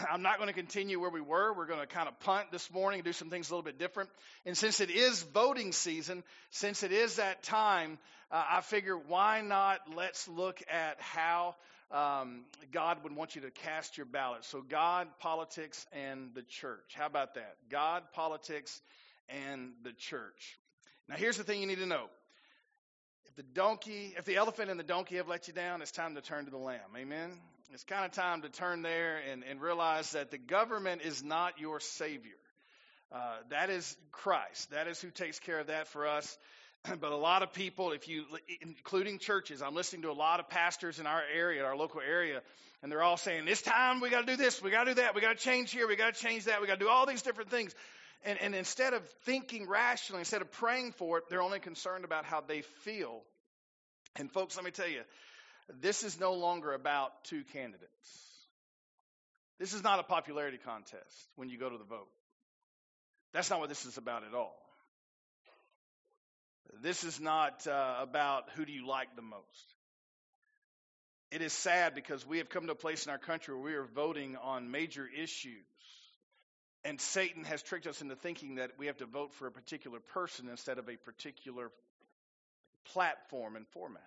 I'm not going to continue where we were. We're going to kind of punt this morning and do some things a little bit different. And since it is voting season, since it is that time, uh, I figure why not let's look at how um, God would want you to cast your ballot. So, God, politics, and the church. How about that? God, politics, and the church. Now, here's the thing you need to know. If the donkey, if the elephant and the donkey have let you down, it's time to turn to the lamb. Amen? It's kind of time to turn there and, and realize that the government is not your Savior. Uh, that is Christ. That is who takes care of that for us. But a lot of people, if you, including churches, I'm listening to a lot of pastors in our area, our local area, and they're all saying, "This time we got to do this, we got to do that, we got to change here, we got to change that, we got to do all these different things." And, and instead of thinking rationally, instead of praying for it, they're only concerned about how they feel. And folks, let me tell you, this is no longer about two candidates. This is not a popularity contest when you go to the vote. That's not what this is about at all. This is not uh, about who do you like the most. It is sad because we have come to a place in our country where we are voting on major issues. And Satan has tricked us into thinking that we have to vote for a particular person instead of a particular platform and format.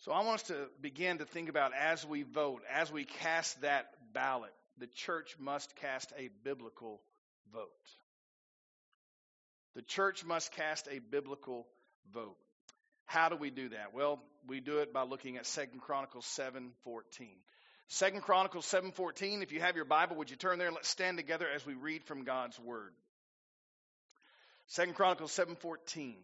So I want us to begin to think about as we vote, as we cast that ballot, the church must cast a biblical vote. The church must cast a biblical vote. How do we do that? Well, we do it by looking at Second Chronicles 7:14. Second Chronicles 7:14, if you have your Bible, would you turn there and let's stand together as we read from God's word. Second Chronicles 7:14.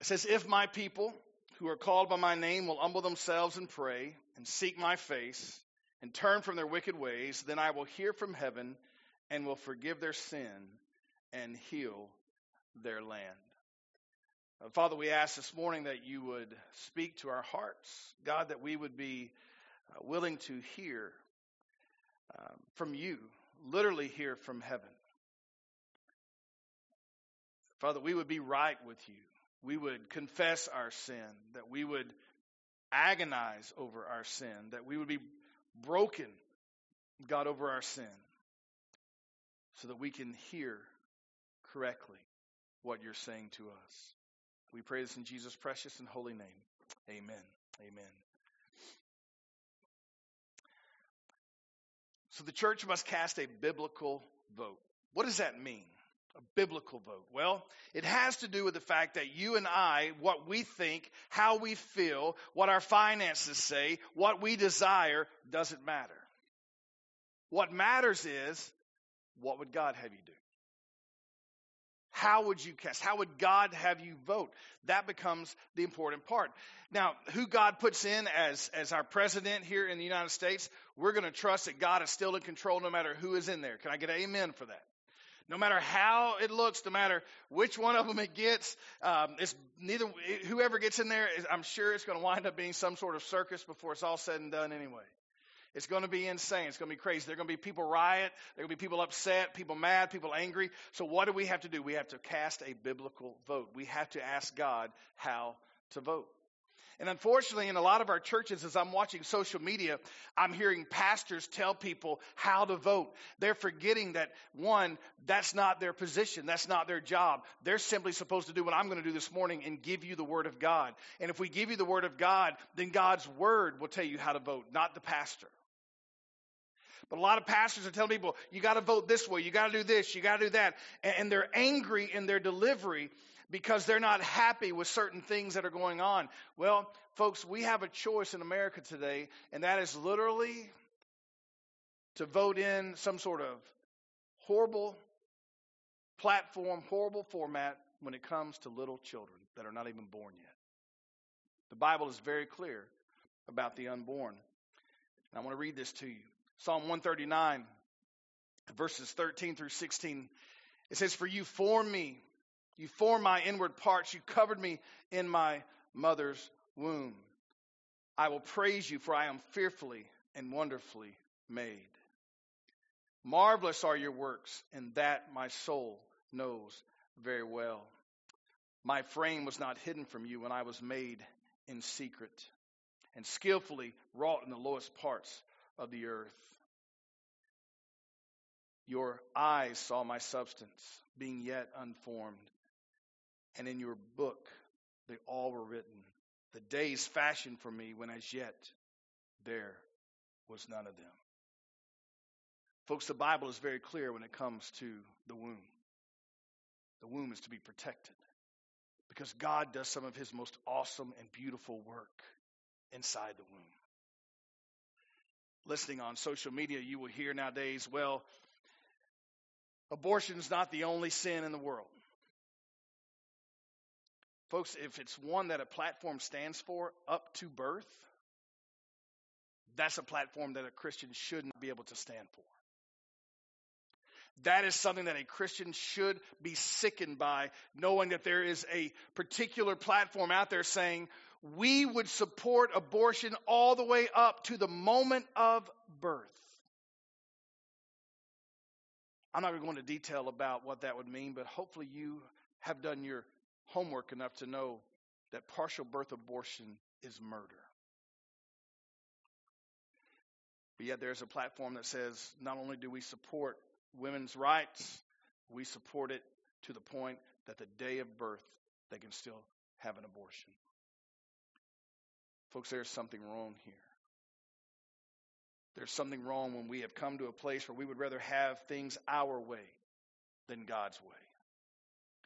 It says, If my people who are called by my name will humble themselves and pray and seek my face and turn from their wicked ways, then I will hear from heaven and will forgive their sin and heal their land. Uh, Father, we ask this morning that you would speak to our hearts. God, that we would be uh, willing to hear uh, from you, literally hear from heaven. Father, we would be right with you we would confess our sin, that we would agonize over our sin, that we would be broken, God, over our sin, so that we can hear correctly what you're saying to us. We pray this in Jesus' precious and holy name. Amen. Amen. So the church must cast a biblical vote. What does that mean? A biblical vote? Well, it has to do with the fact that you and I, what we think, how we feel, what our finances say, what we desire, doesn't matter. What matters is, what would God have you do? How would you cast? How would God have you vote? That becomes the important part. Now, who God puts in as, as our president here in the United States, we're going to trust that God is still in control no matter who is in there. Can I get an amen for that? No matter how it looks, no matter which one of them it gets, um, it's neither whoever gets in there. I'm sure it's going to wind up being some sort of circus before it's all said and done. Anyway, it's going to be insane. It's going to be crazy. There are going to be people riot. There are going to be people upset, people mad, people angry. So what do we have to do? We have to cast a biblical vote. We have to ask God how to vote. And unfortunately, in a lot of our churches, as I'm watching social media, I'm hearing pastors tell people how to vote. They're forgetting that, one, that's not their position. That's not their job. They're simply supposed to do what I'm going to do this morning and give you the Word of God. And if we give you the Word of God, then God's Word will tell you how to vote, not the pastor. But a lot of pastors are telling people, you got to vote this way, you got to do this, you got to do that. And they're angry in their delivery because they're not happy with certain things that are going on. Well, folks, we have a choice in America today, and that is literally to vote in some sort of horrible platform, horrible format when it comes to little children that are not even born yet. The Bible is very clear about the unborn. I want to read this to you. Psalm 139, verses 13 through 16. It says, For you formed me you formed my inward parts. You covered me in my mother's womb. I will praise you, for I am fearfully and wonderfully made. Marvelous are your works, and that my soul knows very well. My frame was not hidden from you when I was made in secret and skillfully wrought in the lowest parts of the earth. Your eyes saw my substance, being yet unformed, and in your book they all were written. The days fashioned for me when as yet there was none of them. Folks, the Bible is very clear when it comes to the womb. The womb is to be protected because God does some of his most awesome and beautiful work inside the womb. Listening on social media, you will hear nowadays, well, abortion is not the only sin in the world. Folks, if it's one that a platform stands for up to birth, that's a platform that a Christian shouldn't be able to stand for. That is something that a Christian should be sickened by, knowing that there is a particular platform out there saying, we would support abortion all the way up to the moment of birth. I'm not going to go into detail about what that would mean, but hopefully you have done your homework enough to know that partial birth abortion is murder. But yet there's a platform that says not only do we support women's rights, we support it to the point that the day of birth they can still have an abortion. Folks, there's something wrong here. There's something wrong when we have come to a place where we would rather have things our way than God's way.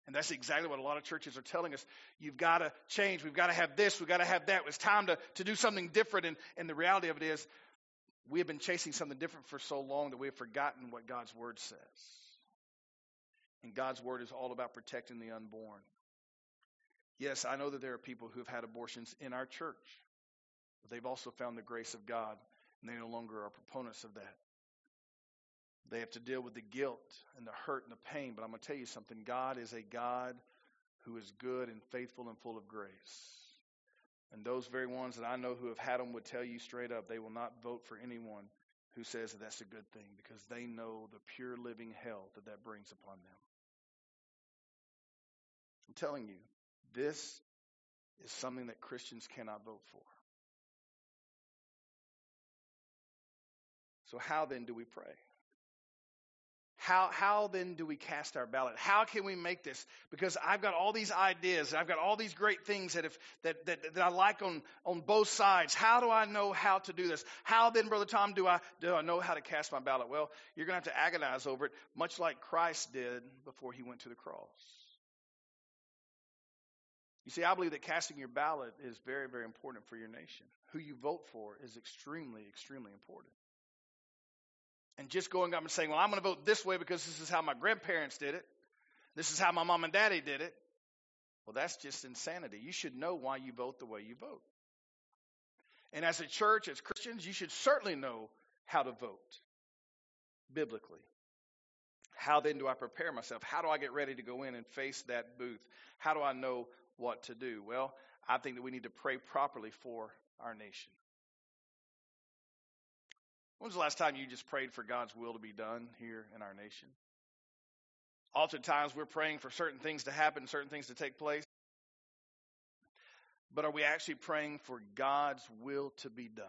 And that's exactly what a lot of churches are telling us. You've got to change. We've got to have this. We've got to have that. It's time to, to do something different. And, and the reality of it is, we have been chasing something different for so long that we have forgotten what God's word says. And God's word is all about protecting the unborn. Yes, I know that there are people who have had abortions in our church, but they've also found the grace of God, and they no longer are proponents of that. They have to deal with the guilt and the hurt and the pain, but I'm going to tell you something God is a God who is good and faithful and full of grace. And those very ones that I know who have had them would tell you straight up they will not vote for anyone who says that that's a good thing because they know the pure living hell that that brings upon them. I'm telling you, this is something that Christians cannot vote for. So, how then do we pray? How, how then do we cast our ballot? How can we make this? Because I've got all these ideas, I've got all these great things that, if, that, that, that I like on, on both sides. How do I know how to do this? How then, Brother Tom, do I, do I know how to cast my ballot? Well, you're going to have to agonize over it, much like Christ did before he went to the cross. You see, I believe that casting your ballot is very, very important for your nation. Who you vote for is extremely, extremely important. And just going up and saying, well, I'm going to vote this way because this is how my grandparents did it. This is how my mom and daddy did it. Well, that's just insanity. You should know why you vote the way you vote. And as a church, as Christians, you should certainly know how to vote biblically. How then do I prepare myself? How do I get ready to go in and face that booth? How do I know what to do? Well, I think that we need to pray properly for our nation. When was the last time you just prayed for God's will to be done here in our nation? Oftentimes we're praying for certain things to happen, certain things to take place. But are we actually praying for God's will to be done?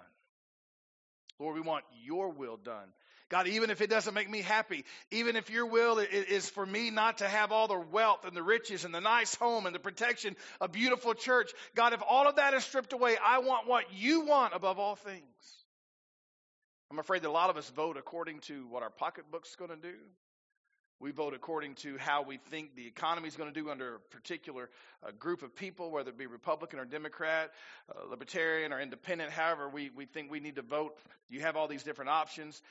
Lord, we want your will done. God, even if it doesn't make me happy, even if your will is for me not to have all the wealth and the riches and the nice home and the protection, a beautiful church, God, if all of that is stripped away, I want what you want above all things. I'm afraid that a lot of us vote according to what our pocketbook's going to do. We vote according to how we think the economy is going to do under a particular uh, group of people, whether it be Republican or Democrat, uh, Libertarian or Independent, however we, we think we need to vote. You have all these different options.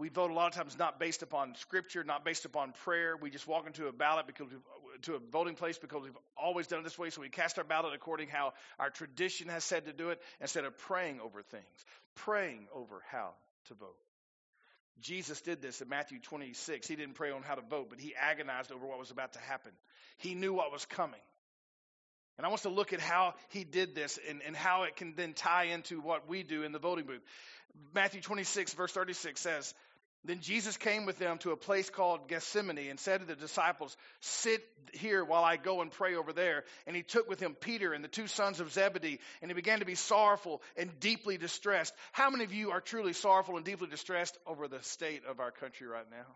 We vote a lot of times not based upon Scripture, not based upon prayer. We just walk into a ballot because to a voting place because we've always done it this way. So we cast our ballot according how our tradition has said to do it, instead of praying over things praying over how to vote. Jesus did this in Matthew 26. He didn't pray on how to vote, but he agonized over what was about to happen. He knew what was coming. And I want to look at how he did this and, and how it can then tie into what we do in the voting booth. Matthew 26, verse 36 says, Then Jesus came with them to a place called Gethsemane and said to the disciples, Sit here while I go and pray over there. And he took with him Peter and the two sons of Zebedee, and he began to be sorrowful and deeply distressed. How many of you are truly sorrowful and deeply distressed over the state of our country right now?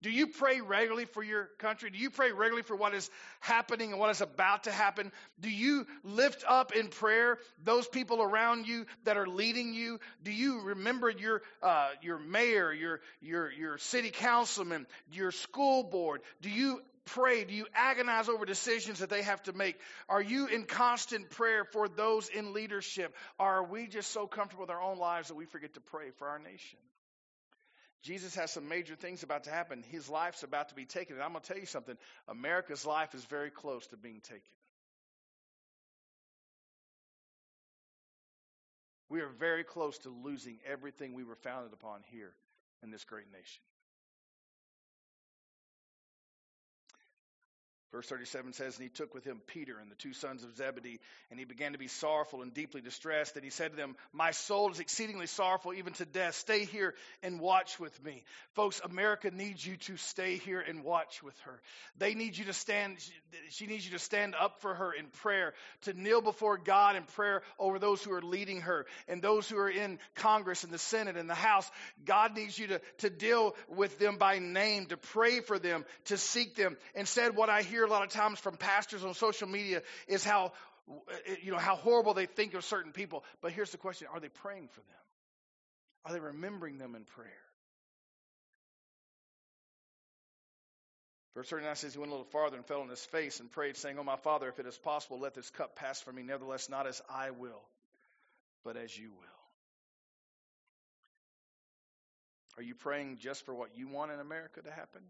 Do you pray regularly for your country? Do you pray regularly for what is happening and what is about to happen? Do you lift up in prayer those people around you that are leading you? Do you remember your uh, your mayor, your your your city councilman, your school board? Do you pray? Do you agonize over decisions that they have to make? Are you in constant prayer for those in leadership? Or are we just so comfortable with our own lives that we forget to pray for our nation? Jesus has some major things about to happen. His life's about to be taken. And I'm going to tell you something America's life is very close to being taken. We are very close to losing everything we were founded upon here in this great nation. Verse 37 says, And he took with him Peter and the two sons of Zebedee, and he began to be sorrowful and deeply distressed. And he said to them, My soul is exceedingly sorrowful, even to death. Stay here and watch with me. Folks, America needs you to stay here and watch with her. They need you to stand, she needs you to stand up for her in prayer, to kneel before God in prayer over those who are leading her and those who are in Congress and the Senate and the House. God needs you to, to deal with them by name, to pray for them, to seek them. Instead, what I hear hear a lot of times from pastors on social media is how eh, you know how horrible they think of certain people. But here's the question: Are they praying for them? Are they remembering them in prayer? Verse 39 says, He went a little farther and fell on his face and prayed, saying, Oh, my Father, if it is possible, let this cup pass from me. Nevertheless, not as I will, but as you will. Are you praying just for what you want in America to happen?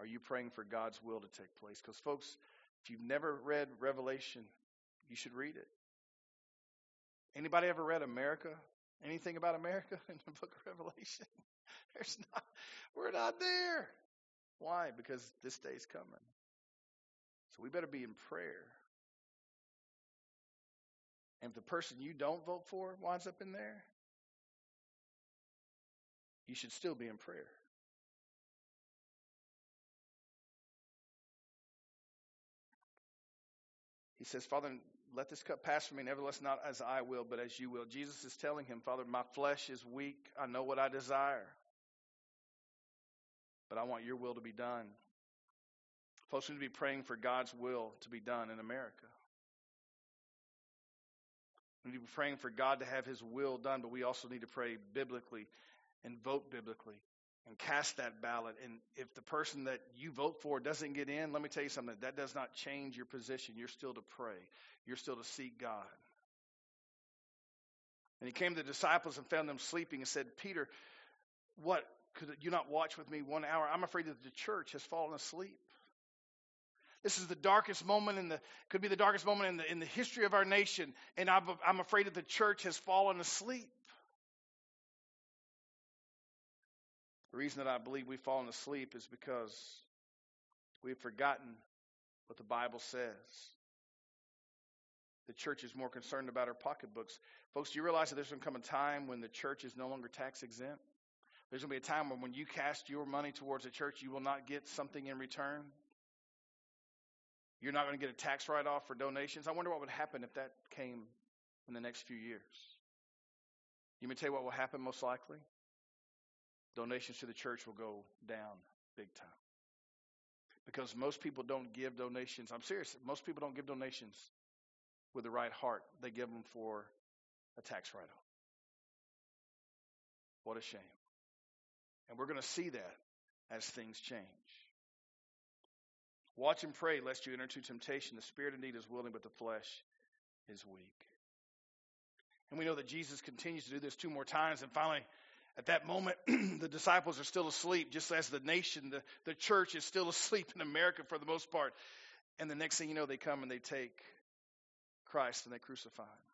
Are you praying for God's will to take place? Because, folks, if you've never read Revelation, you should read it. Anybody ever read America? Anything about America in the book of Revelation? There's not, we're not there. Why? Because this day's coming. So we better be in prayer. And if the person you don't vote for winds up in there, you should still be in prayer. Says, Father, let this cup pass from me, nevertheless, not as I will, but as you will. Jesus is telling him, Father, my flesh is weak. I know what I desire, but I want your will to be done. Folks we need to be praying for God's will to be done in America. We need to be praying for God to have his will done, but we also need to pray biblically and vote biblically and cast that ballot. And if the person that you vote for doesn't get in, let me tell you something. That does not change your position. You're still to pray. You're still to seek God. And he came to the disciples and found them sleeping and said, Peter, what could you not watch with me one hour? I'm afraid that the church has fallen asleep. This is the darkest moment in the could be the darkest moment in the in the history of our nation, and I'm, I'm afraid that the church has fallen asleep. The reason that I believe we've fallen asleep is because we've forgotten what the Bible says. The church is more concerned about our pocketbooks. Folks, do you realize that there's going to come a time when the church is no longer tax exempt? There's going to be a time when when you cast your money towards the church, you will not get something in return. You're not going to get a tax write off for donations. I wonder what would happen if that came in the next few years. You may tell you what will happen most likely? Donations to the church will go down big time. Because most people don't give donations. I'm serious. Most people don't give donations with the right heart. They give them for a tax write off. What a shame. And we're going to see that as things change. Watch and pray lest you enter into temptation. The spirit indeed is willing, but the flesh is weak. And we know that Jesus continues to do this two more times. And finally, at that moment, the disciples are still asleep, just as the nation, the, the church is still asleep in America for the most part. And the next thing you know, they come and they take Christ and they crucify him.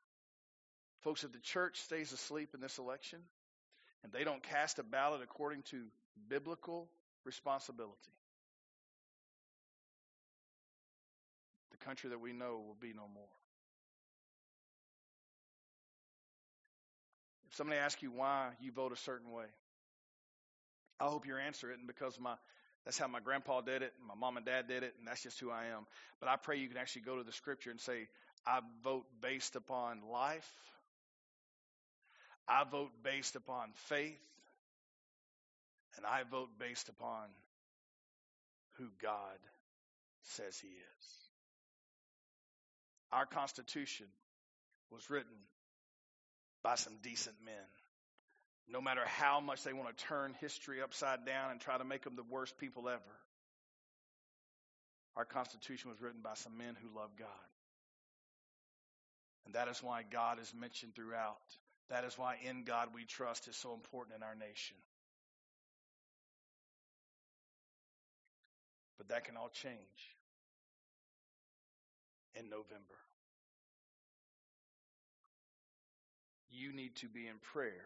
Folks, if the church stays asleep in this election and they don't cast a ballot according to biblical responsibility, the country that we know will be no more. Somebody asks you why you vote a certain way. I hope your answer isn't because my that's how my grandpa did it, and my mom and dad did it, and that's just who I am. But I pray you can actually go to the scripture and say, I vote based upon life. I vote based upon faith. And I vote based upon who God says He is. Our Constitution was written by some decent men no matter how much they want to turn history upside down and try to make them the worst people ever. Our Constitution was written by some men who love God. And that is why God is mentioned throughout. That is why in God we trust is so important in our nation. But that can all change in November. You need to be in prayer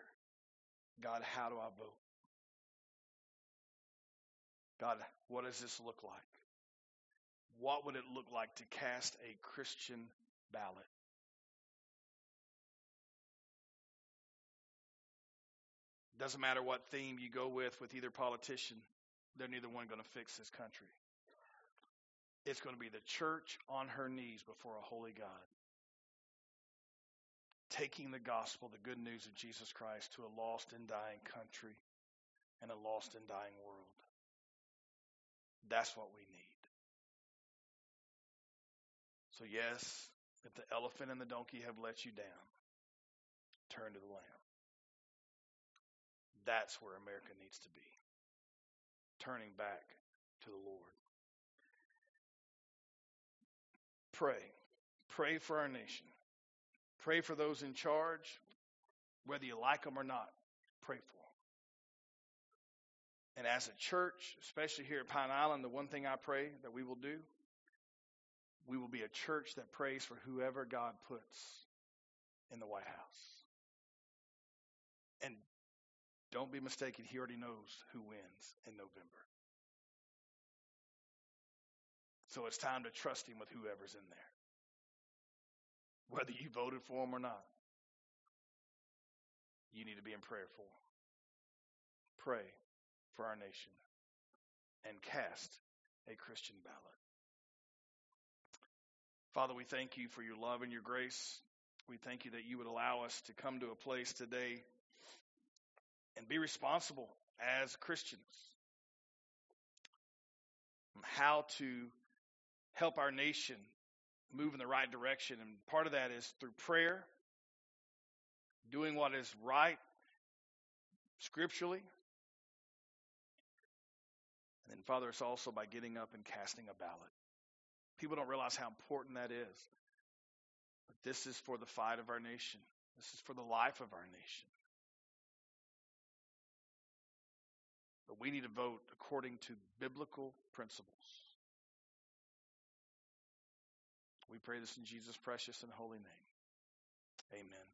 God, how do I vote? God, what does this look like? What would it look like to cast a Christian ballot? Doesn't matter what theme you go with with either politician, they're neither one going to fix this country. It's going to be the church on her knees before a holy God taking the gospel, the good news of Jesus Christ, to a lost and dying country and a lost and dying world. That's what we need. So, yes, if the elephant and the donkey have let you down, turn to the Lamb. That's where America needs to be. Turning back to the Lord. Pray. Pray for our nation. Pray for those in charge, whether you like them or not. Pray for them. And as a church, especially here at Pine Island, the one thing I pray that we will do, we will be a church that prays for whoever God puts in the White House. And don't be mistaken, he already knows who wins in November. So it's time to trust him with whoever's in there whether you voted for him or not. You need to be in prayer for. Pray for our nation and cast a Christian ballot. Father, we thank you for your love and your grace. We thank you that you would allow us to come to a place today and be responsible as Christians. How to help our nation move in the right direction. And part of that is through prayer, doing what is right scripturally. And then, Father, it's also by getting up and casting a ballot. People don't realize how important that is. But this is for the fight of our nation, this is for the life of our nation. But we need to vote according to biblical principles. We pray this in Jesus' precious and holy name. Amen.